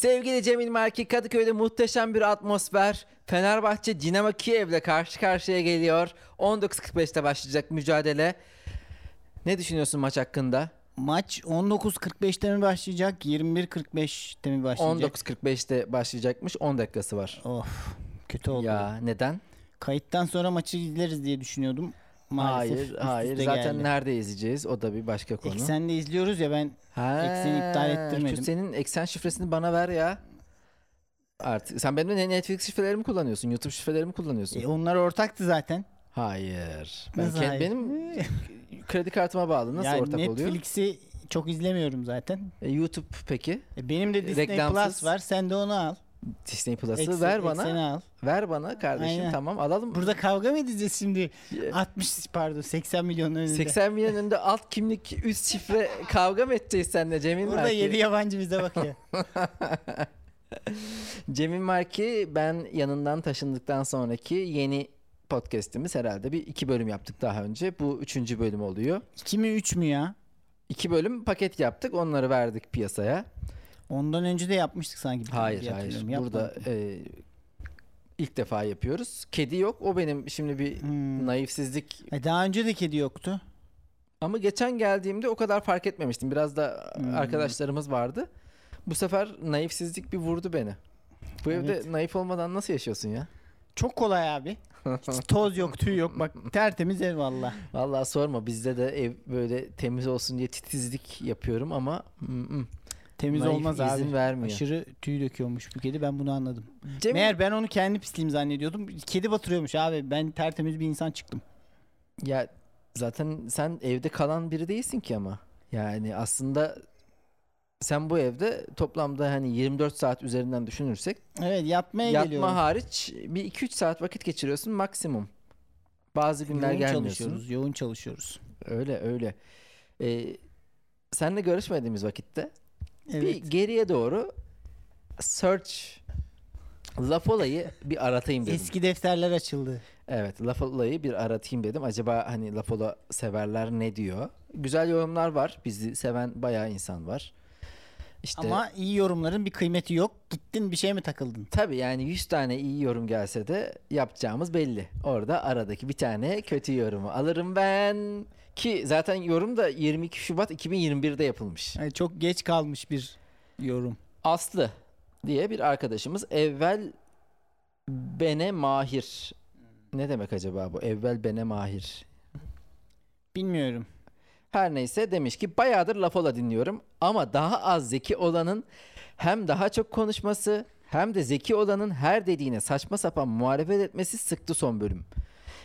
Sevgili Cemil Merki Kadıköy'de muhteşem bir atmosfer. Fenerbahçe Dinamo Kiev'le karşı karşıya geliyor. 19.45'te başlayacak mücadele. Ne düşünüyorsun maç hakkında? Maç 19.45'te mi başlayacak? 21.45'te mi başlayacak? 19.45'te başlayacakmış. 10 dakikası var. Of kötü oldu. Ya neden? Kayıttan sonra maçı izleriz diye düşünüyordum. Maalesef hayır, hayır. Zaten geldi. nerede izleyeceğiz? O da bir başka konu. Eksen'de izliyoruz ya ben Ha, ekseni iptal ettirmedim. Şu senin eksen şifresini bana ver ya. Artık sen benim Netflix şifrelerimi kullanıyorsun, YouTube şifrelerimi kullanıyorsun. e, onlar ortaktı zaten. Hayır. Ben Nasıl kend- hayır? benim kredi kartıma bağlı. Nasıl yani ortak oluyor? Netflix'i çok izlemiyorum zaten. E, YouTube peki? E, benim de Disney Reklamsız. Plus var. Sen de onu al. Disney Plus'ı Eksen- ver bana. Al. Ver bana kardeşim Aynen. tamam alalım. Burada kavga mı edeceğiz şimdi? Ya, 60 pardon 80 milyon önünde. 80 milyon önünde alt kimlik üst şifre kavga mı edeceğiz seninle Cemil Burada Marki? 7 yabancı bize bakıyor. Cemil Marki ben yanından taşındıktan sonraki yeni podcast'imiz herhalde bir iki bölüm yaptık daha önce. Bu üçüncü bölüm oluyor. 2 mi 3 mü ya? İki bölüm paket yaptık onları verdik piyasaya. Ondan önce de yapmıştık sanki. bir Hayır hayır hatırlıyorum. burada e, ilk defa yapıyoruz. Kedi yok o benim şimdi bir Hmm. naifsizlik E, daha önce de kedi yoktu. Ama geçen geldiğimde o kadar fark etmemiştim. Biraz da Hmm. arkadaşlarımız vardı. Bu sefer naifsizlik bir vurdu beni. Bu evde Evet. naif olmadan nasıl yaşıyorsun ya? Çok kolay abi. Hiç toz yok, tüy yok. Bak tertemiz ev valla. Vallahi sorma bizde de ev böyle temiz olsun diye titizlik yapıyorum ama mm, mm. Temiz Naif olmaz izin abi. vermiyor. Aşırı tüy döküyormuş bu kedi ben bunu anladım. Cem, Meğer ben onu kendi pisliğim zannediyordum. Kedi batırıyormuş abi. Ben tertemiz bir insan çıktım. ya zaten sen evde kalan biri değilsin ki ama. Yani aslında sen bu evde toplamda hani 24 saat üzerinden düşünürsek Evet yatmaya Yatma geliyorum. hariç bir 2-3 saat vakit geçiriyorsun maksimum. Bazı günler yoğun gelmiyorsun. çalışıyoruz. Yoğun çalışıyoruz. Öyle öyle. Ee, seninle görüşmediğimiz vakitte Evet. bir geriye doğru search laf olayı bir aratayım dedim. Eski defterler açıldı. Evet laf olayı bir aratayım dedim. Acaba hani laf ola severler ne diyor? Güzel yorumlar var. Bizi seven bayağı insan var. İşte Ama iyi yorumların bir kıymeti yok. Gittin bir şey mi takıldın? Tabii yani 100 tane iyi yorum gelse de yapacağımız belli. Orada aradaki bir tane kötü yorumu alırım ben. Ki zaten yorum da 22 Şubat 2021'de yapılmış. Yani çok geç kalmış bir yorum. Aslı diye bir arkadaşımız evvel bene mahir. Ne demek acaba bu? Evvel bene mahir. Bilmiyorum. Her neyse demiş ki bayağıdır laf ola dinliyorum ama daha az zeki olanın hem daha çok konuşması hem de zeki olanın her dediğine saçma sapan muhalefet etmesi sıktı son bölüm.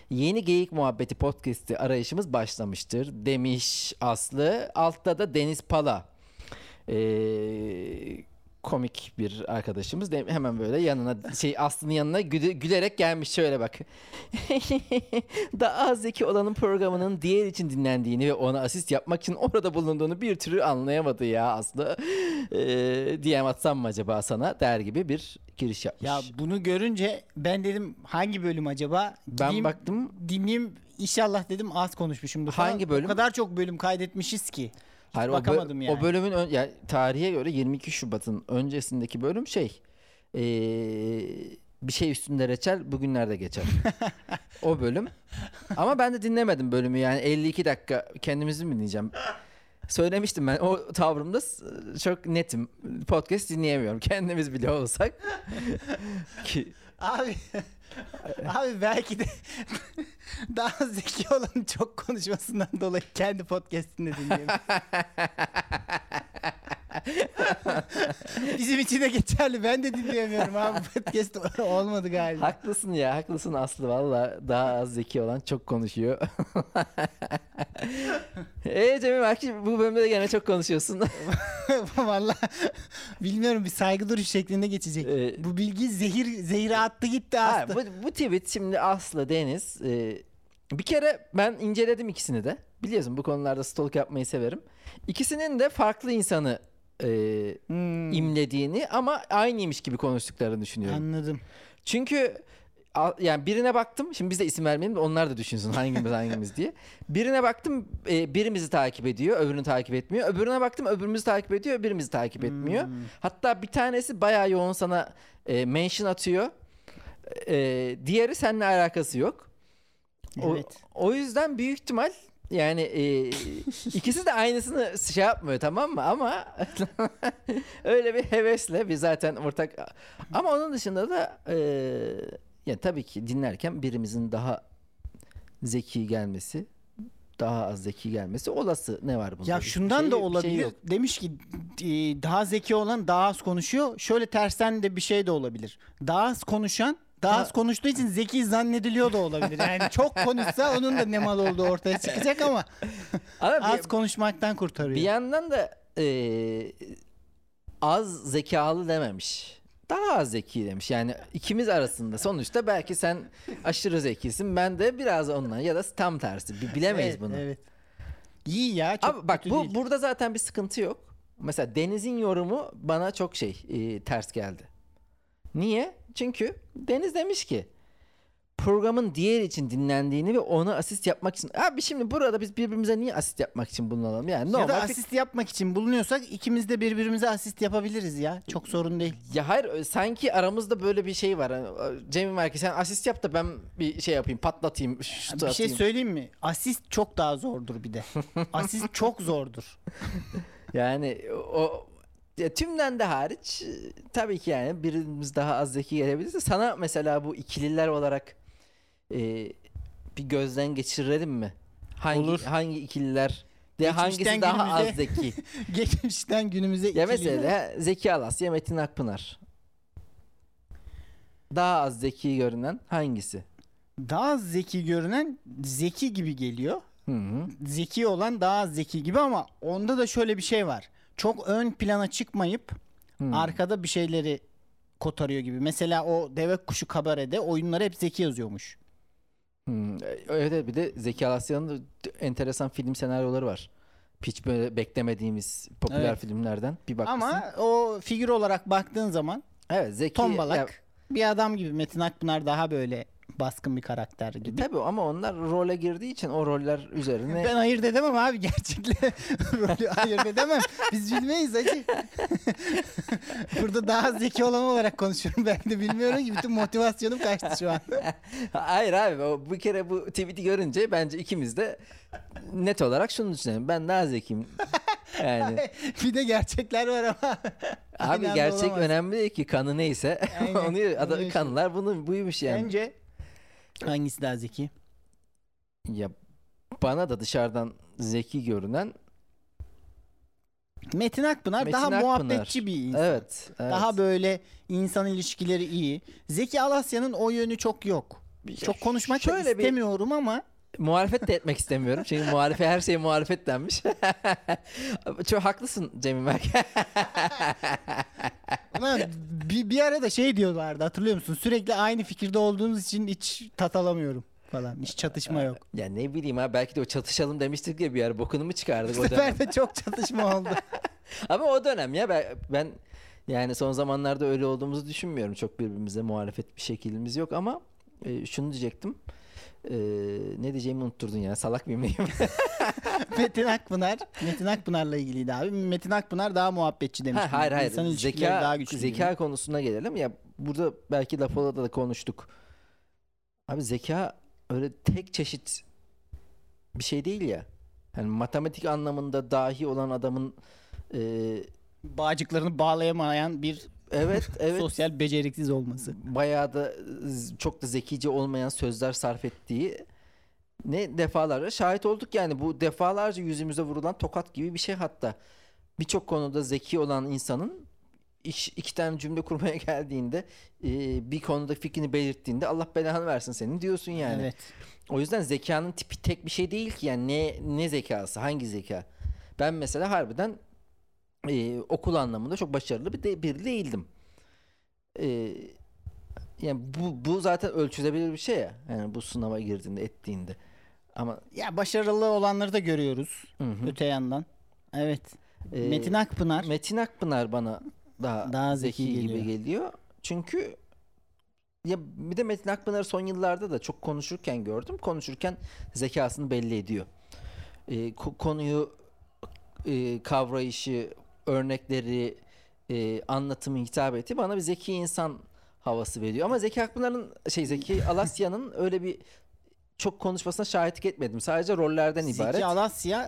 Yeni Geyik Muhabbeti podcast'i arayışımız başlamıştır demiş Aslı. Altta da Deniz Pala. Ee, komik bir arkadaşımız. De- hemen böyle yanına şey Aslı'nın yanına güle- gülerek gelmiş şöyle bak. Daha az zeki olanın programının diğer için dinlendiğini ve ona asist yapmak için orada bulunduğunu bir türlü anlayamadı ya Aslı. Ee, DM atsam mı acaba sana der gibi bir giriş yapmış. Ya bunu görünce ben dedim hangi bölüm acaba? ben Gideyim, baktım dinleyeyim inşallah dedim az konuşmuşumdur. falan. Hangi bölüm? O kadar çok bölüm kaydetmişiz ki. Hayır, o, bakamadım yani. o bölümün ön- yani tarihe göre 22 Şubat'ın öncesindeki bölüm şey ee, bir şey üstünde reçel bugünlerde geçer. o bölüm. Ama ben de dinlemedim bölümü yani 52 dakika kendimizi mi dinleyeceğim? Söylemiştim ben o tavrımda çok netim. Podcast dinleyemiyorum. Kendimiz bile olsak. Ki Abi abi belki de daha zeki olanın çok konuşmasından dolayı kendi podcast'ini dinliyorum. Bizim için de geçerli. Ben de dinleyemiyorum abi. Podcast olmadı galiba. haklısın ya haklısın Aslı valla daha az zeki olan çok konuşuyor. Eee Cemil belki bu bölümde de gene çok konuşuyorsun. Vallahi bilmiyorum bir saygı duruşu şeklinde geçecek. Ee, Bu bilgi zehir zehire attı gitti Ha, astı. bu, bu tweet şimdi Aslı Deniz e, bir kere ben inceledim ikisini de. Biliyorsun bu konularda stalk yapmayı severim. İkisinin de farklı insanı e, Hmm, imlediğini ama aynıymış gibi konuştuklarını düşünüyorum. anladım. Çünkü yani birine baktım. Şimdi biz de isim vermeyelim de onlar da düşünsün hangimiz hangimiz diye. Birine baktım e, birimizi takip ediyor, öbürünü takip etmiyor. Öbürüne baktım öbürümüzü takip ediyor, birimizi takip etmiyor. Hmm. Hatta bir tanesi bayağı yoğun sana e, mention atıyor. E, diğeri seninle alakası yok. O, Evet. o yüzden büyük ihtimal yani e, ikisi de aynısını şey yapmıyor tamam mı? Ama öyle bir hevesle bir zaten ortak ama onun dışında da e, yani tabii ki dinlerken birimizin daha zeki gelmesi daha az zeki gelmesi olası ne var bunda? Ya şundan şey- da şey olabilir. yok. Demiş ki daha zeki olan daha az konuşuyor. Şöyle tersten de bir şey de olabilir. Daha az konuşan daha Ha. az konuştuğu için zeki zannediliyor da olabilir. Yani çok konuşsa onun da ne mal olduğu ortaya çıkacak ama Ama bir- az konuşmaktan kurtarıyor. Bir yandan da e, az zekalı dememiş. Daha az zeki demiş. Yani ikimiz arasında sonuçta belki sen aşırı zekisin. Ben de biraz ondan ya da tam tersi. Bi- Bilemeyiz evet, bunu. Evet. İyi ya çok Abi bak bu değil. burada zaten bir sıkıntı yok. Mesela Deniz'in yorumu bana çok şey e, ters geldi. Niye? Çünkü Deniz demiş ki programın diğer için dinlendiğini ve ona asist yapmak için. Abi şimdi burada biz birbirimize niye asist yapmak için bulunalım? Yani ya normal da bir- asist yapmak için bulunuyorsak ikimiz de birbirimize asist yapabiliriz ya. Çok sorun değil. Ya hayır ö- sanki aramızda böyle bir şey var. Hani, Cemil Merkez sen asist yap da ben bir şey yapayım patlatayım. bir şey atayım. söyleyeyim mi? Asist çok daha zordur bir de. Asist çok zordur. Yani o ya tümden de hariç e, tabii ki yani birimiz daha az zeki gelebilirse sana mesela bu ikililer olarak e, bir gözden geçirelim mi? Hangi Olur. hangi ikililer de hangisi Geçmişten daha az günümüze- zeki? Geçmişten günümüze ya ikili- mesela Zeki Alasya, Metin Akpınar. Daha az zeki görünen hangisi? daha az zeki görünen zeki gibi geliyor. Hı hı. Zeki olan daha az zeki gibi ama onda da şöyle bir şey var. Çok ön plana çıkmayıp Hmm. arkada bir şeyleri kotarıyor gibi. Mesela o deve kuşu kabarede oyunları hep zeki yazıyormuş. Hmm, evet evet, bir de Zeki Alasya'nın enteresan film senaryoları var. Hiç böyle beklemediğimiz popüler Evet. filmlerden bir bakmışsın. Ama o figür olarak baktığın zaman evet Zeki tombalak ya, bir adam gibi. Metin Akpınar daha böyle baskın bir karakter gibi. tabii ama onlar role girdiği için o roller üzerine Ben ayırt edemem abi gerçekle rolü ayırt edemem. Biz bilmeyiz hacı. Burada daha zeki olan olarak konuşuyorum. Ben de bilmiyorum ki bütün motivasyonum kaçtı şu an. Hayır abi bir kere bu tweet'i görünce bence ikimiz de net olarak şunu düşünelim. Ben daha zekiyim. Yani bir de gerçekler var ama. abi gerçek olamaz. önemli değil ki kanı neyse. Aynen, onu adam yaşıyor. kanılar bunu buymuş yani. Bence hangisi daha zeki? Ya bana da dışarıdan zeki görünen Metin Akpınar Metin daha Akpınar. muhabbetçi bir insan. evet, evet. Daha böyle insan ilişkileri iyi. Zeki Alasya'nın o yönü çok yok. Çok konuşmak da Şöyle bir- istemiyorum ama Muhalefet de etmek istemiyorum. Çünkü muhalife her şey muhalefet denmiş. Çok haklısın Cemil Merk. Ama bir, bir arada şey diyorlardı hatırlıyor musun? Sürekli aynı fikirde olduğumuz için hiç tat alamıyorum falan. Hiç çatışma yok. ya ne bileyim ha belki de o çatışalım demiştik ya bir ara bokunu mu çıkardık Bu o sefer de çok çatışma oldu. Ama o dönem ya ben, ben yani son zamanlarda öyle olduğumuzu düşünmüyorum. Çok birbirimize muhalefet bir şekilimiz yok ama e, şunu diyecektim. E, ne diyeceğimi unutturdun ya salak mıyım neyim? Metin Akpınar. Metin Akpınar'la ilgiliydi abi. Metin Akpınar daha muhabbetçi demiş. Ha, hayır hayır. İnsan Zeka daha güçlü. zeka konusuna gelelim. Ya burada belki Lafola'da da konuştuk. Abi zeka öyle tek çeşit bir şey değil ya. Yani matematik anlamında dahi olan adamın e, Bağcıklarını bağlayamayan bir evet evet sosyal beceriksiz olması. bayağı da çok da zekice olmayan sözler sarf ettiği ne defalarca şahit olduk yani bu defalarca yüzümüze vurulan tokat gibi bir şey hatta birçok konuda zeki olan insanın iş, iki tane cümle kurmaya geldiğinde e, bir konuda fikrini belirttiğinde Allah belanı versin senin diyorsun yani. Evet. O yüzden zekanın tipi tek bir şey değil ki yani ne ne zekası hangi zeka. Ben mesela harbiden e, okul anlamında çok başarılı bir de, biri değildim. E, yani bu bu zaten ölçülebilir bir şey ya. Yani bu sınava girdiğinde ettiğinde. Ama Ya başarılı olanları da görüyoruz hı hı. öte yandan. Evet. E, Metin Akpınar. Metin Akpınar bana daha, Daha zeki, zeki gibi geliyor. geliyor. Çünkü ya bir de Metin Akpınar'ı son yıllarda da çok konuşurken gördüm. Konuşurken zekasını belli ediyor. Ee, ko- konuyu e, kavrayışı, örnekleri, e, anlatımı, hitabeti bana bir zeki insan havası veriyor. Ama Zeki Akpınar'ın şey Zeki Alasya'nın öyle bir çok konuşmasına şahitlik etmedim. Sadece rollerden ibaret. Zeki Alasya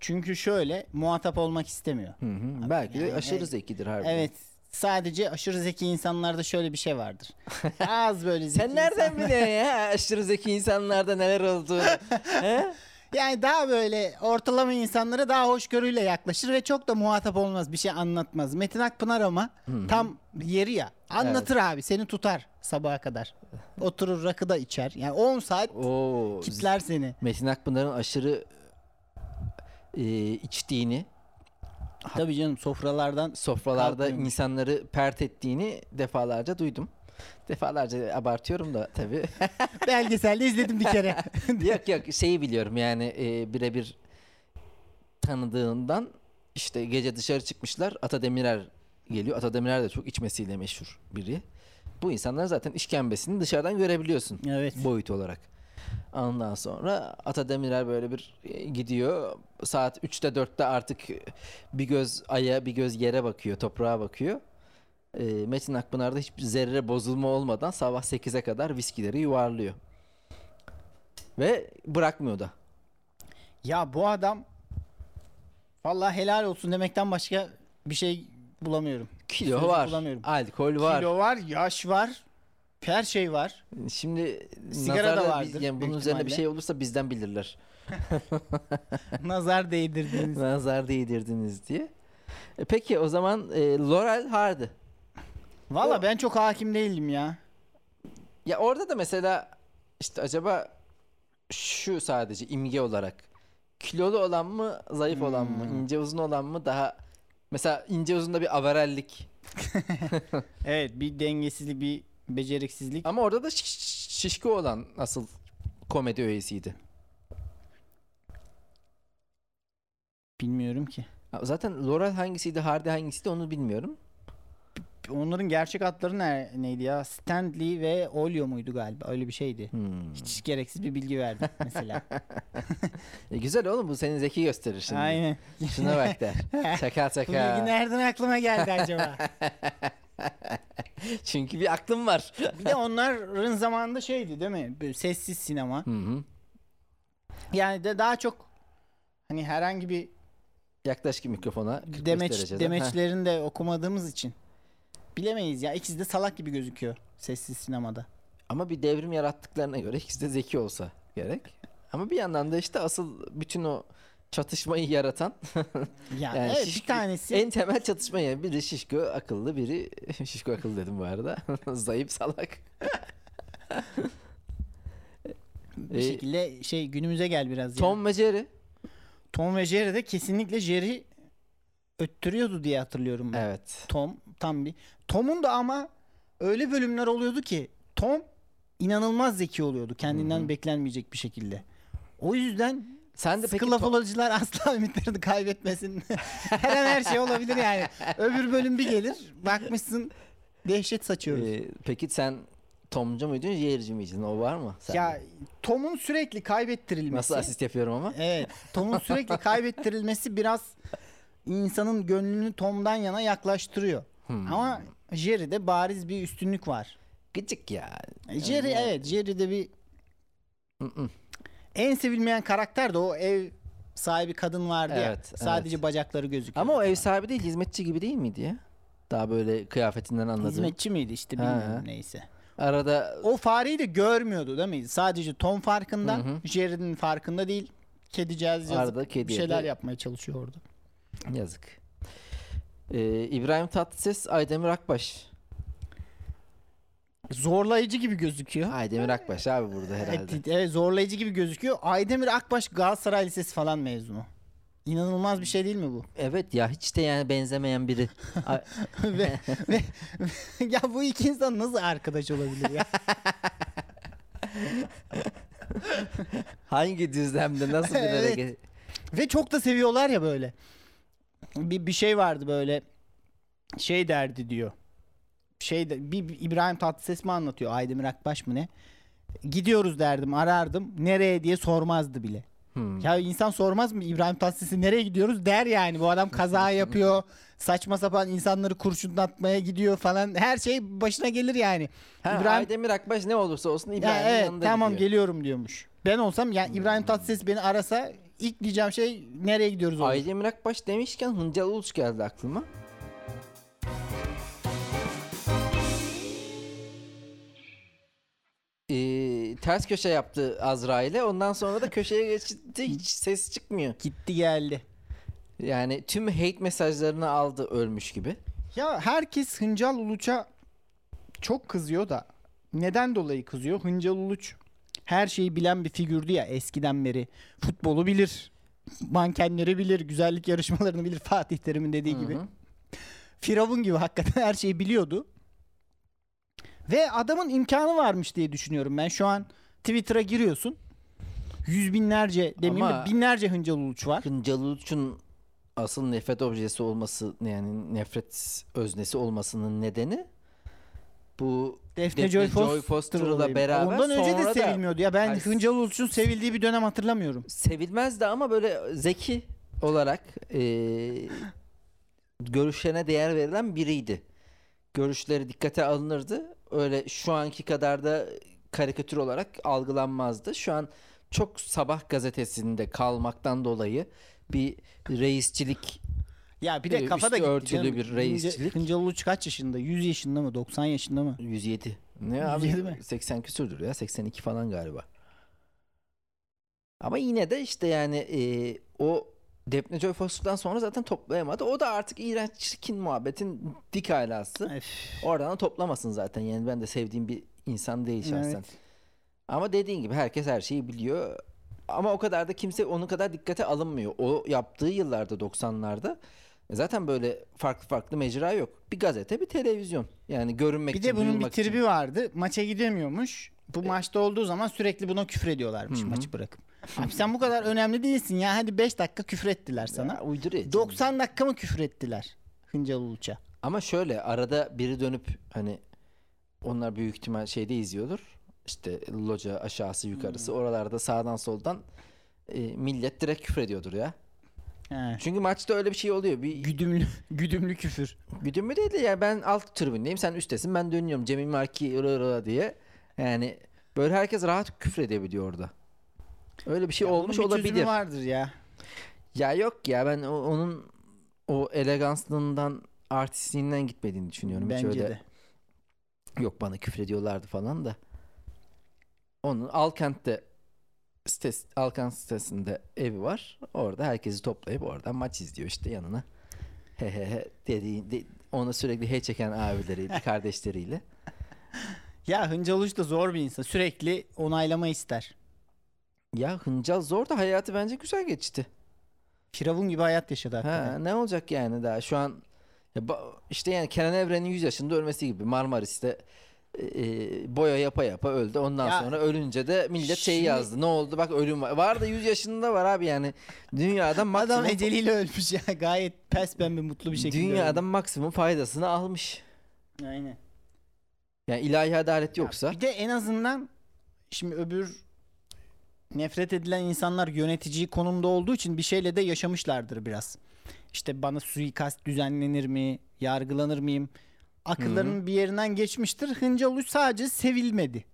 çünkü şöyle muhatap olmak istemiyor. Hı hı. Belki de Yani aşırı evet. zekidir harbiden. Evet. Sadece aşırı zeki insanlarda şöyle bir şey vardır. Az böyle zeki Sen nereden insan- biliyorsun ya aşırı zeki insanlarda neler olduğunu? Yani daha böyle ortalama insanlara daha hoşgörüyle yaklaşır ve çok da muhatap olmaz. Bir şey anlatmaz. Metin Akpınar ama tam yeri ya. Anlatır abi. Seni tutar sabaha kadar. Oturur rakıda içer. Yani 10 saat Oo, kitler seni. Metin Akpınar'ın aşırı e, içtiğini, Tabii canım sofralardan sofralarda Kalkmıyormuş. insanları pert ettiğini defalarca duydum. Defalarca abartıyorum da tabii. belgeselde izledim bir kere. yok yok şeyi biliyorum yani e, birebir tanıdığından işte gece dışarı çıkmışlar. Ata Demirer geliyor. Ata Demirer de çok içmesiyle meşhur biri. Bu insanların zaten işkembesini dışarıdan görebiliyorsun. evet. boyut olarak. Ondan sonra Ata Demirer böyle bir e, gidiyor. Saat 3'te 4'te artık bir göz aya bir göz yere bakıyor, toprağa bakıyor. E, Metin Akpınar da hiçbir zerre bozulma olmadan sabah 8'e kadar viskileri yuvarlıyor. Ve bırakmıyor da. Ya bu adam vallahi helal olsun demekten başka bir şey bulamıyorum. Kilo Sözü var, bulamıyorum. alkol var. Kilo var, yaş var, her şey var. Şimdi Sigara da vardır biz- yani bunun üzerine bir şey olursa bizden bilirler. Nazar değdirdiniz. Nazar değdirdiniz diye. E, peki o zaman e, Laurel Hardy. Valla ben çok hakim değilim ya. Ya orada da mesela işte acaba şu sadece imge olarak kilolu olan mı zayıf olan mı Hmm. ince uzun olan mı daha mesela ince uzunda bir averellik Evet bir dengesizlik, bir beceriksizlik. ama orada da şiş- şişko olan asıl komedi öğesiydi. Bilmiyorum ki. Zaten Laurel hangisiydi Hardy hangisiydi onu bilmiyorum. Onların gerçek adları ne, neydi ya? Stanley ve Olio muydu galiba? Öyle bir şeydi. Hmm. Hiç gereksiz bir bilgi verdim mesela. E, güzel oğlum bu seni zeki gösterir şimdi. Aynen. Şuna bak der. Çakal Bu bilgi nereden aklıma geldi acaba? Çünkü bir aklım var. bir de onların zamanında şeydi değil mi? Böyle sessiz sinema. Hı hı. Yani de daha çok hani herhangi bir Yaklaş ki mikrofona. 45 demeç derecede. Demeçlerini de okumadığımız için bilemeyiz ya. İkisi de salak gibi gözüküyor sessiz sinemada. Ama bir devrim yarattıklarına göre ikisi de zeki olsa gerek. Ama bir yandan da işte asıl bütün o çatışmayı yaratan Ya Yani evet şişko- bir tanesi en temel çatışmayı biri şişko akıllı biri şişko akıllı dedim bu arada zayıf salak. bir şekilde şey günümüze gel biraz. Tom ve Jerry. Tom ve Jerry de kesinlikle Jerry öttürüyordu diye hatırlıyorum ben. Evet. Tom tam bir. Tom'un da ama öyle bölümler oluyordu ki Tom inanılmaz zeki oluyordu kendinden Hı hı. beklenmeyecek bir şekilde. O yüzden Sen de peki Tom- asla ümitlerini kaybetmesin. her an her şey olabilir yani. Öbür bölüm bir gelir bakmışsın dehşet saçıyoruz. Ee, peki sen Tomcu muydun Jerry'ci miydin? O var mı? Sende? ya Tom'un sürekli kaybettirilmesi. Nasıl asist yapıyorum ama? Evet. Tom'un sürekli kaybettirilmesi biraz insanın gönlünü Tom'dan yana yaklaştırıyor. Hmm. Ama Jerry'de bariz bir üstünlük var. Gıcık ya. Jerry Yani- evet Jerry'de bir en sevilmeyen karakter de o ev sahibi kadın vardı ya. Evet, Sadece evet. bacakları gözüküyor. Ama o ev sahibi değil hizmetçi gibi değil miydi ya? Daha böyle kıyafetinden anladım. hizmetçi miydi işte bilmiyorum ha. neyse. Arada O fareyi de görmüyordu değil mi? Sadece Tom farkında. Jerry'nin farkında değil. Kedicağız yazık Arada bir kediye şeyler yapmaya çalışıyor orada. yazık. Ee, İbrahim Tatlıses, Aydemir Akbaş. Zorlayıcı gibi gözüküyor. Aydemir Akbaş abi burada herhalde. Evet, evet zorlayıcı gibi gözüküyor. Aydemir Akbaş Galatasaray Lisesi falan mezunu. İnanılmaz bir şey değil mi bu? Evet ya hiç de yani benzemeyen biri. Ve, ve, ya bu iki insan nasıl arkadaş olabilir ya? Hangi düzlemde nasıl bir Evet. hareket? ve çok da seviyorlar ya böyle. Bir, bir şey vardı böyle şey derdi diyor. şeyde bir, bir İbrahim Tatlıses mi anlatıyor Aydemir Akbaş mı ne? Gidiyoruz derdim arardım nereye diye sormazdı bile. Hmm. Ya insan sormaz mı İbrahim Tatlıses'e nereye gidiyoruz der yani bu adam kaza yapıyor saçma sapan insanları kurşunlatmaya gidiyor falan her şey başına gelir yani. Ha, İbrahim Aydemir Akbaş ne olursa olsun ya İbrahim'in evet yanında tamam gidiyor. geliyorum diyormuş. Ben olsam yani İbrahim Tatlıses beni arasa ilk diyeceğim şey nereye gidiyoruz. Aydemir Akbaş demişken Hıncal Uluç geldi aklıma. Ee, ters köşe yaptı Azrail'e. Ondan sonra da köşeye geçti. Hiç ses çıkmıyor. Gitti geldi. Yani tüm hate mesajlarını aldı ölmüş gibi. Ya herkes Hıncal Uluç'a çok kızıyor da neden dolayı kızıyor? Hıncal Uluç her şeyi bilen bir figürdü ya eskiden beri. Futbolu bilir. Mankenleri bilir. Güzellik yarışmalarını bilir. Fatih Terim'in dediği gibi. Hı hı. Firavun gibi hakikaten her şeyi biliyordu. Ve adamın imkanı varmış diye düşünüyorum ben. Şu an Twitter'a giriyorsun. Yüz binlerce demeyeyim Ama- de binlerce Hıncal Uluç var. Hıncal Uluç'un asıl nefret objesi olması yani nefret öznesi olmasının nedeni bu Defne, Defne Joy, Joy Foster Foster'la beraber Ondan önce de da- sevilmiyordu ya. Ben Ay, Hıncal Uluç'un sevildiği bir dönem hatırlamıyorum. sevilmezdi ama böyle zeki olarak e, görüşlerine değer verilen biriydi. Görüşleri dikkate alınırdı. Öyle şu anki kadar da karikatür olarak algılanmazdı. Şu an çok sabah gazetesinde kalmaktan dolayı bir reisçilik Ya bir de Ee, kafa da gitti örtülü canım. bir reisçilik. Hıncal Uluç kaç yaşında? 100 yaşında mı? 90 yaşında mı? 107. Ne abi? 107 mi? 80 küsürdür ya. 82 falan galiba. Ama yine de işte yani e, o Defne Joy Foster'dan sonra zaten toplayamadı. O da artık iğrenç çirkin muhabbetin dik alası. Öf. Oradan da toplamasın zaten. Yani ben de sevdiğim bir insan değil şahsen. Evet. Ama dediğin gibi herkes her şeyi biliyor. Ama o kadar da kimse onun kadar dikkate alınmıyor. O yaptığı yıllarda 90'larda zaten böyle farklı farklı mecra yok. Bir gazete, bir televizyon. Yani görünmek Bir için, de bunun bir duyulmak için. tribi vardı. Maça gidemiyormuş. Bu maçta olduğu zaman sürekli buna küfür ediyorlarmış Hı hı. maçı bırakıp. Abi sen bu kadar önemli değilsin ya. Hadi 5 dakika küfür ettiler sana. Ya uyduruyor. canım. 90 dakika mı küfür ettiler Hıncal Uluç'a? Ama şöyle arada biri dönüp hani onlar büyük ihtimal şeyde izliyordur. İşte loca aşağısı yukarısı oralarda sağdan soldan e, millet direkt küfür ediyordur ya. He. Çünkü maçta öyle bir şey oluyor. Bir Güdümlü, güdümlü küfür. güdüm mü değil de ya ben alt tribündeyim sen üsttesin ben dönüyorum Cemil Marki ırı diye. Yani böyle herkes rahat küfür edebiliyor orada. Öyle bir şey Ya olmuş bir olabilir. vardır ya. Ya yok ya ben o- onun o eleganslığından artistliğinden gitmediğini düşünüyorum. Hiç Bence öyle de. Yok bana küfür ediyorlardı falan da. Onun Alkent'te sitesi, Alkent sitesinde evi var. Orada herkesi toplayıp oradan maç izliyor işte yanına. He he he dediği, de- ona sürekli he çeken abileriyle, kardeşleriyle. Ya Hıncal Uluç da zor bir insan. Sürekli onaylama ister. Ya Hıncal zor da hayatı bence güzel geçti. Firavun gibi hayat yaşadı hakikaten. Ha, ne olacak yani daha şu an ya işte yani Kenan Evren'in 100 yaşında ölmesi gibi Marmaris'te e, boya yapa yapa öldü. Ondan Ya, sonra ölünce de millet şimdi- yazdı. Ne oldu? Bak ölüm var. Var da 100 yaşında var abi yani. Dünyada maksimum Adam eceliyle ölmüş ya. Gayet pes pembe mutlu bir şekilde. dünyada maksimum faydasını almış. ölmüş. Aynen. Yani ilahi adalet yoksa Bir de en azından şimdi öbür nefret edilen insanlar yönetici konumda olduğu için bir şeyle de yaşamışlardır biraz. İşte bana suikast düzenlenir mi? Yargılanır mıyım? Akıllarının bir yerinden geçmiştir. Hıncal Uluç sadece sevilmedi.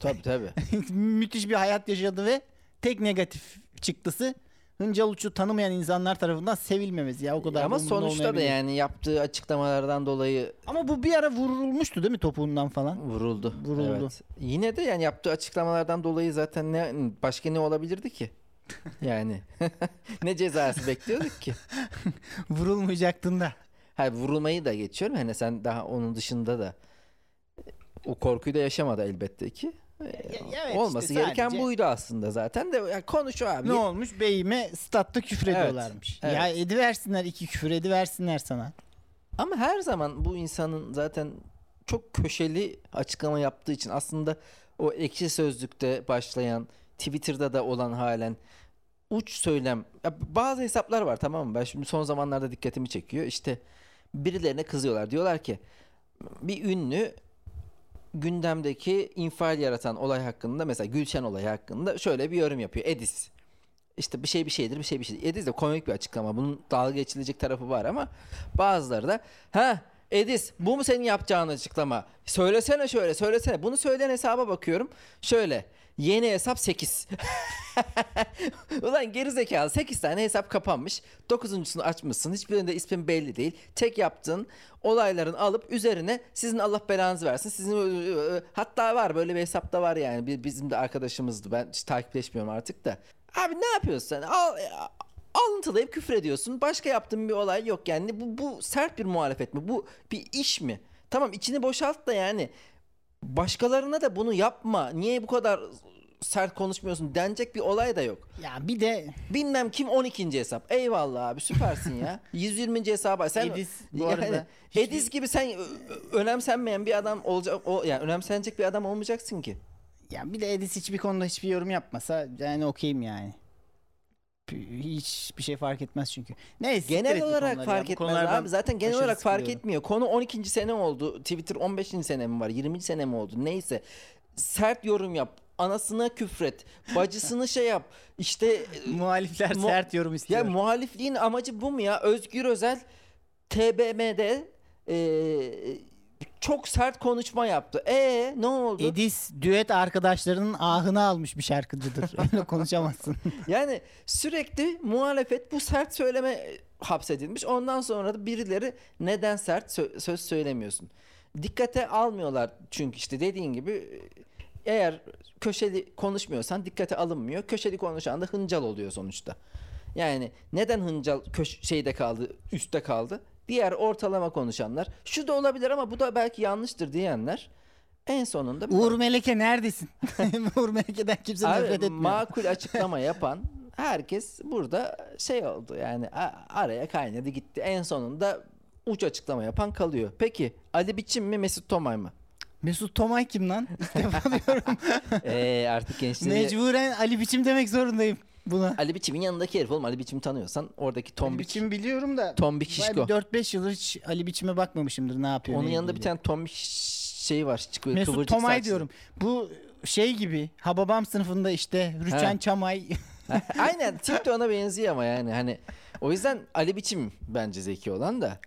tabii tabii. Müthiş bir hayat yaşadı ve tek negatif çıktısı Hıncal Uluç'u tanımayan insanlar tarafından sevilmemesi ya o kadar. Ama sonuçta da yani yaptığı açıklamalardan dolayı Ama bu bir ara vurulmuştu değil mi topuğundan falan? vuruldu. Vuruldu. Evet. Yine de yani yaptığı açıklamalardan dolayı zaten ne başka ne olabilirdi ki? Yani ne cezası bekliyorduk ki? Vurulmayacaktın da. Hayır vurulmayı da geçiyorum. Hani sen daha onun dışında da o korkuyu da yaşamadı elbette ki. ya evet Olması işte gereken sadece- buydu aslında zaten de ya konuş abi. Ne olmuş? Beyime statta küfür Evet, ediyorlarmış. evet. Ya ediversinler iki küfür ediversinler sana. Ama her zaman bu insanın zaten çok köşeli açıklama yaptığı için aslında o ekşi sözlükte başlayan Twitter'da da olan halen uç söylem ya bazı hesaplar var tamam mı? Ben şimdi son zamanlarda dikkatimi çekiyor. İşte birilerine kızıyorlar. Diyorlar ki bir ünlü gündemdeki infial yaratan olay hakkında mesela Gülşen olayı hakkında şöyle bir yorum yapıyor. Edis. İşte bir şey bir şeydir bir şey bir şey. Edis de komik bir açıklama. Bunun dalga geçilecek tarafı var ama bazıları da ha Edis bu mu senin yapacağın açıklama? Söylesene şöyle söylesene. Bunu söyleyen hesaba bakıyorum. Şöyle yeni hesap 8. Ulan gerizekalı 8 tane hesap kapanmış. 9.sunu açmışsın. Hiçbirinde ismin belli değil. Tek yaptığın olayların alıp üzerine sizin Allah belanızı versin. Sizin hatta var böyle bir hesapta var yani. Bizim de arkadaşımızdı. Ben hiç takipleşmiyorum artık da. Abi ne yapıyorsun sen? Al, alıntılayıp küfür ediyorsun. Başka yaptığın bir olay yok yani. Bu, bu sert bir muhalefet mi? Bu bir iş mi? Tamam içini boşalt da yani. Başkalarına da bunu yapma. Niye bu kadar sert konuşmuyorsun denecek bir olay da yok. Ya bir de Bilmem kim 12. hesap. Eyvallah abi süpersin ya. 120. hesaba sen Edis bu arada hiçbir- Edis gibi sen önemsenmeyen bir adam olacak o yani önemsenecek bir adam olmayacaksın ki. ya bir de Edis hiçbir konuda hiçbir yorum yapmasa yani okeyim yani. Hiç bir şey fark etmez çünkü. Neyse. Genel olarak fark ya. Etmez konulardan abi. Zaten genel olarak fark sıkılıyorum. etmiyor. Konu 12. sene oldu. Twitter 15. sene mi var? 20. sene mi oldu? Neyse. Sert yorum yap. Anasına küfret. Bacısını şey yap. İşte Muhalifler Mu- sert yorum istiyor. Ya muhalifliğin amacı bu mu ya? Özgür Özel TBMM'de eee, çok sert konuşma yaptı. E ne oldu? Edis düet arkadaşlarının ahını almış bir şarkıcıdır. Öyle konuşamazsın. Yani sürekli muhalefet bu sert söyleme hapsedilmiş. Ondan sonra da birileri neden sert sö- söz söylemiyorsun? Dikkate almıyorlar çünkü işte dediğin gibi eğer köşeli konuşmuyorsan dikkate alınmıyor. Köşeli konuşan da hıncal oluyor sonuçta. Yani neden hıncal köş- şeyde kaldı, üstte kaldı? Diğer ortalama konuşanlar şu da olabilir ama bu da belki yanlıştır diyenler en sonunda Uğur Meleke neredesin? Uğur Meleke'den kimse Abi, nefret etmiyor. makul açıklama yapan herkes burada şey oldu yani araya kaynadı gitti. En sonunda uç açıklama yapan kalıyor. Peki Ali Biçim mi Mesut Tomay mı? Mesut Tomay kim lan? Diyorum. Eee artık gençleri... Mecburen Ali Biçim demek zorundayım buna. Ali Biçim'in yanındaki herif oğlum Ali Biçim'i tanıyorsan oradaki Ali tombik, Biçim biliyorum da. tombik şişko. bir 4-5 yıldır hiç Ali Biçim'e bakmamışımdır ne yapıyor. Onun yanında bir tane tombik şey var. Çıkıyor, Mesut Tomay saçlı. diyorum. Bu şey gibi Hababam sınıfında işte Rüçhan He. Çamay. Aynen tip de ona benziyor ama yani hani o yüzden Ali Biçim bence zeki olan da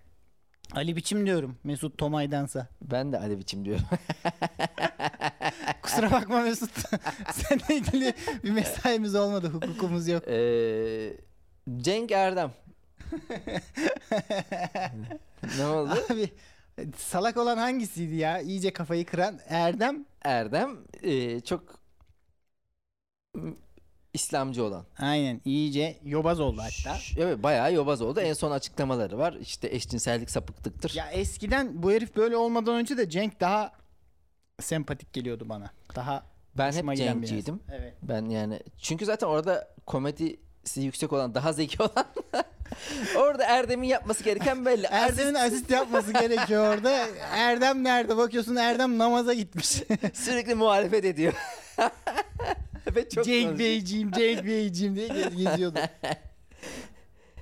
Ali Biçim diyorum Mesut Tomay'dansa. ben de Ali Biçim diyorum. Kusura bakma Mesut. Seninle ilgili bir mesaimiz olmadı. Hukukumuz yok. Ee, Cenk Erdem. ne oldu? Abi salak olan hangisiydi ya? İyice kafayı kıran Erdem. Erdem e, çok İslamcı olan. Aynen iyice yobaz oldu hatta. Ş- Evet bayağı yobaz oldu. En son açıklamaları var. İşte eşcinsellik sapıklıktır. Ya eskiden bu herif böyle olmadan önce de Cenk daha sempatik geliyordu bana. Daha ben hep Cenk'ciydim. Evet. Ben yani çünkü zaten orada komedisi yüksek olan, daha zeki olan orada Erdem'in yapması gereken belli. Erdem'in asist yapması gerekiyor orada. Erdem nerede? Bakıyorsun Erdem namaza gitmiş. sürekli muhalefet ediyor. Ve çok Cenk. Beyciğim, Cenk Beyciğim diye gez- geziyordu.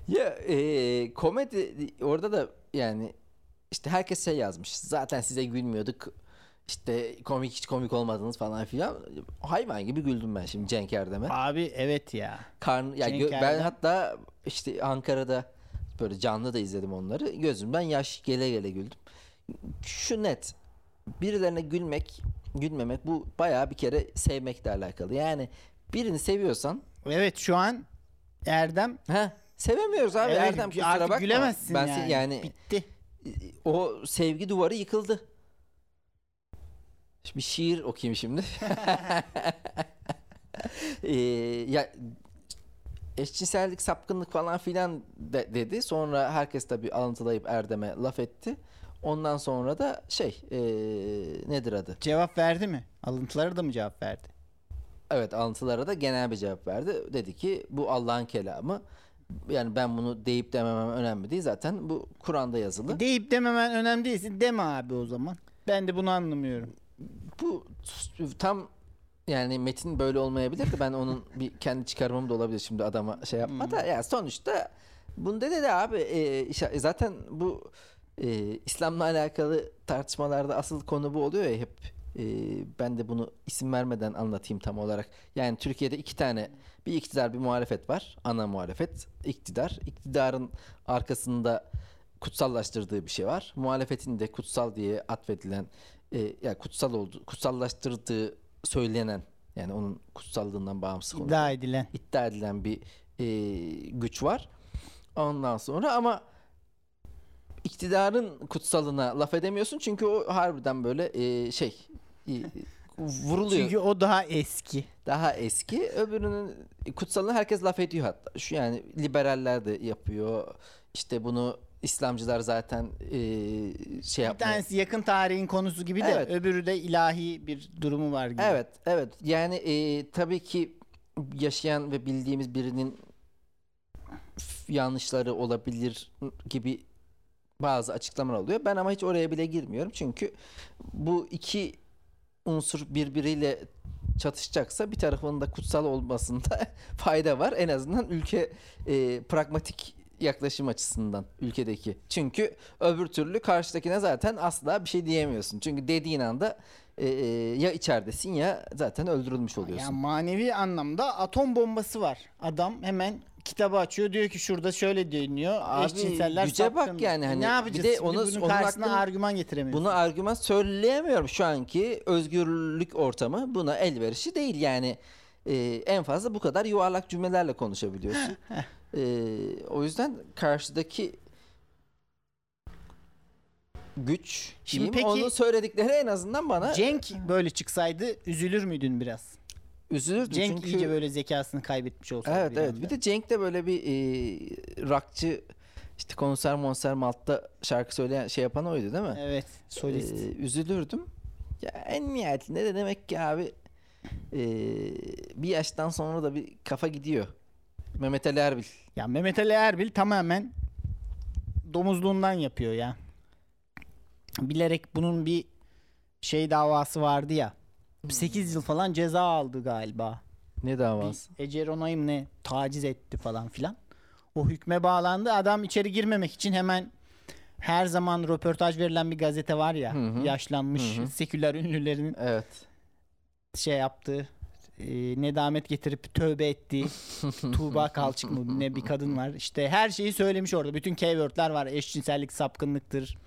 Ya e, komedi orada da yani işte herkes şey yazmış. Zaten size gülmüyorduk. İşte komik hiç komik olmadınız falan filan. Hayvan gibi güldüm ben şimdi Cenk Erdem'e. Abi evet ya. Karn ya Cenk ben hatta işte Ankara'da böyle canlı da izledim onları. Gözümden yaş gele gele güldüm. Şu net. Birilerine gülmek, gülmemek bu bayağı bir kere sevmekle alakalı. Yani birini seviyorsan Evet şu an Erdem ha sevemiyoruz abi evet, Erdem kusura artık bakma. gülemezsin ben yani. se- yani Bitti. o sevgi duvarı yıkıldı. Bir şiir okuyayım şimdi. Ee, ya eşcinsellik, sapkınlık falan filan de- dedi. Sonra herkes tabii alıntılayıp Erdem'e laf etti. Ondan sonra da şey ee, nedir adı? Cevap verdi mi? Alıntılara da mı cevap verdi? Evet alıntılara da genel bir cevap verdi. Dedi ki bu Allah'ın kelamı. Yani ben bunu deyip dememem önemli değil. Zaten bu Kur'an'da yazılı. Deyip dememen önemli değilsin. Deme abi o zaman. Ben de bunu anlamıyorum. Bu tam yani metin böyle olmayabilir de ben onun bir kendi çıkarımım da olabilir şimdi adama şey yapma da ya sonuçta bunda dedi abi e, zaten bu e, İslam'la alakalı tartışmalarda asıl konu bu oluyor ya hep. E, ben de bunu isim vermeden anlatayım tam olarak. Yani Türkiye'de iki tane bir iktidar bir muhalefet var. Ana muhalefet iktidar. İktidarın arkasında kutsallaştırdığı bir şey var. Muhalefetin de kutsal diye atfedilen e, ya kutsal oldu kutsallaştırdığı söylenen yani onun kutsallığından bağımsız İddia edilen. iddia edilen bir e, güç var. Ondan sonra ama iktidarın kutsalına laf edemiyorsun çünkü o harbiden böyle e, şey e, vuruluyor. Çünkü o daha eski. Daha eski. Öbürünün kutsalına herkes laf ediyor hatta. Şu yani liberaller de yapıyor. İşte bunu İslamcılar zaten e, şey Bir yapmıyor. tanesi yakın tarihin konusu gibi de Evet. öbürü de ilahi bir durumu var gibi. Evet, evet. Yani e, tabii ki yaşayan ve bildiğimiz birinin yanlışları olabilir gibi bazı açıklamalar oluyor. Ben ama hiç oraya bile girmiyorum. Çünkü bu iki unsur birbiriyle çatışacaksa bir tarafının da kutsal olmasında fayda var. En azından ülke e, pragmatik yaklaşım açısından ülkedeki. Çünkü öbür türlü karşıdakine zaten asla bir şey diyemiyorsun. Çünkü dediğin anda e, e, ya içeridesin ya zaten öldürülmüş oluyorsun. Yani manevi anlamda atom bombası var. Adam hemen kitabı açıyor diyor ki şurada şöyle deniyor. Eşcinseller güce bak yani hani ne yapacağız? bir de Şimdi onu- bunun onun karşısına hakkını- argüman getiremiyorsun. Buna argüman söyleyemiyorum şu anki özgürlük ortamı buna elverişi değil yani e, en fazla bu kadar yuvarlak cümlelerle konuşabiliyorsun. E, o yüzden karşıdaki güç Şimdi diyeyim, peki- onun söyledikleri en azından bana Cenk böyle çıksaydı üzülür müydün biraz? Üzülürdüm Cenk çünkü iyice böyle zekasını kaybetmiş olsaydı. evet bir evet anda. bir de Cenk de böyle bir e, rockçı işte konser monser maltta şarkı söyleyen şey yapan oydu değil mi? Evet solist. Ee, üzülürdüm. Ya en nihayetinde de demek ki abi ee, bir yaştan sonra da bir kafa gidiyor. Mehmet Ali Erbil. Ya Mehmet Ali Erbil tamamen domuzluğundan yapıyor ya. Bilerek bunun bir şey davası vardı ya. 8 yıl falan ceza aldı galiba. Ne davası? Bir Ece Onay'ım ne taciz etti falan filan. O hükme bağlandı. Adam içeri girmemek için hemen her zaman röportaj verilen bir gazete var ya. Hı hı. Yaşlanmış Hı hı. seküler ünlülerin Evet. şey yaptığı e, nedamet getirip tövbe ettiği Tuğba Kalçık mı ne bir kadın var. İşte her şeyi söylemiş orada. Bütün keywordler var. Eşcinsellik sapkınlıktır.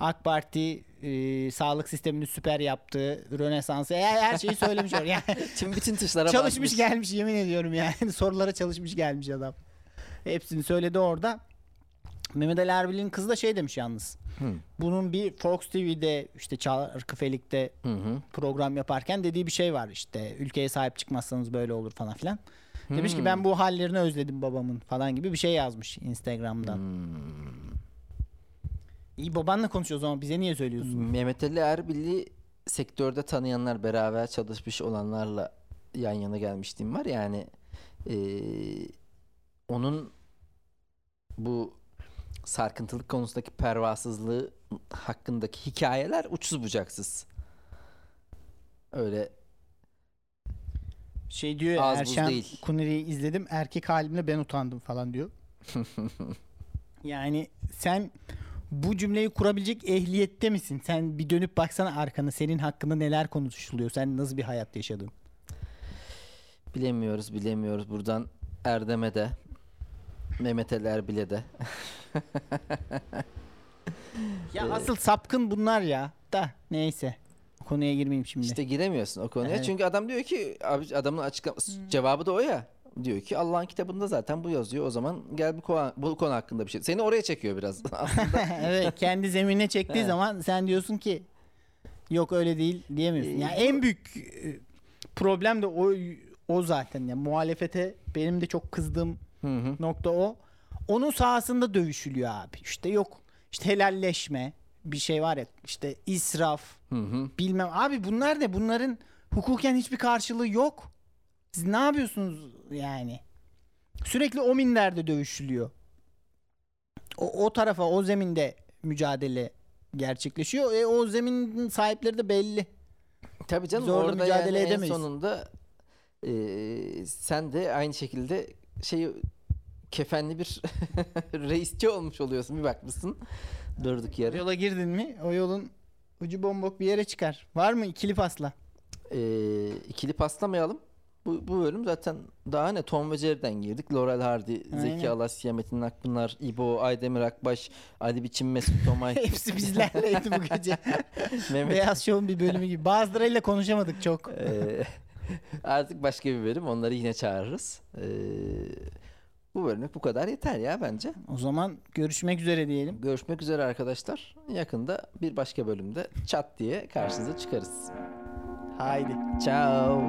AK Parti e, sağlık sistemini süper yaptı. Rönesansı her, her şeyi söylemiş orada. Yani Şimdi bütün tuşlara çalışmış basmış. gelmiş yemin ediyorum yani. Sorulara çalışmış gelmiş adam. Hepsini söyledi orada. Mehmet Ali Erbil'in kızı da şey demiş yalnız. Hı. Bunun bir Fox TV'de işte Çarkı Felik'te Hı hı. program yaparken dediği bir şey var işte ülkeye sahip çıkmazsanız böyle olur falan filan. Demiş ki Hmm. ben bu hallerini özledim babamın falan gibi bir şey yazmış Instagram'dan. Hmm. İyi babanla konuşuyor o zaman bize niye söylüyorsun? Mehmet Ali Erbil'i sektörde tanıyanlar beraber çalışmış olanlarla yan yana gelmişliğim var. Yani ee, onun bu sarkıntılık konusundaki pervasızlığı hakkındaki hikayeler uçsuz bucaksız. Öyle Şey diyor ya, Az Erşen değil. Kuneri'yi izledim erkek halimle ben utandım falan diyor. yani sen bu cümleyi kurabilecek ehliyette misin? Sen bir dönüp baksana arkana senin hakkında neler konuşuluyor? Sen nasıl bir hayat yaşadın? bilemiyoruz bilemiyoruz. Buradan Erdem'e de Mehmet Ali Erbil'e de Ya asıl sapkın bunlar ya. Da neyse. O konuya girmeyeyim şimdi. işte giremiyorsun o konuya. Evet. Çünkü adam diyor ki abi adamın açıklaması cevabı da o ya. Diyor ki Allah'ın kitabında zaten bu yazıyor. O zaman gel bu konu, bu konu hakkında bir şey. Seni oraya çekiyor biraz. Aslında evet kendi zeminine çektiği zaman sen diyorsun ki yok öyle değil diyemiyorsun. Yani en büyük e, problem de o o zaten. Yani muhalefete benim de çok kızdığım Hı hı. nokta o. Onun sahasında dövüşülüyor abi. İşte yok işte helalleşme bir şey var ya işte israf Hı hı. bilmem abi bunlar ne bunların hukuken hiçbir karşılığı yok. Siz ne yapıyorsunuz yani? Sürekli o minlerde dövüşülüyor. O, o tarafa o zeminde mücadele gerçekleşiyor. E, o zeminin sahipleri de belli. Tabii canım Biz orada orada mücadele yani edemeyiz. en sonunda e, sen de aynı şekilde şeyi kefenli bir reisçi olmuş oluyorsun. Bir bakmışsın durduk yere. Yola girdin mi o yolun ucu bombok bir yere çıkar. Var mı ikili pasla? Ee, ikili paslamayalım. Bu, bu bölüm zaten daha ne Tom ve Jerry'den girdik. Laurel Hardy, Zeki. Alasya, Metin Akpınar, İbo, Aydemir Akbaş, Ali Biçim, Mesut Tomay, Hepsi bizlerleydi bu gece. Mehmet. Beyaz Show'un bir bölümü gibi. Bazılarıyla konuşamadık çok. Ee, artık başka bir bölüm. Onları yine çağırırız. Ee, bu bölümlük bu kadar yeter ya bence. O zaman görüşmek üzere diyelim. Görüşmek üzere arkadaşlar. Yakında bir başka bölümde çat diye karşınıza çıkarız. Haydi. Ciao.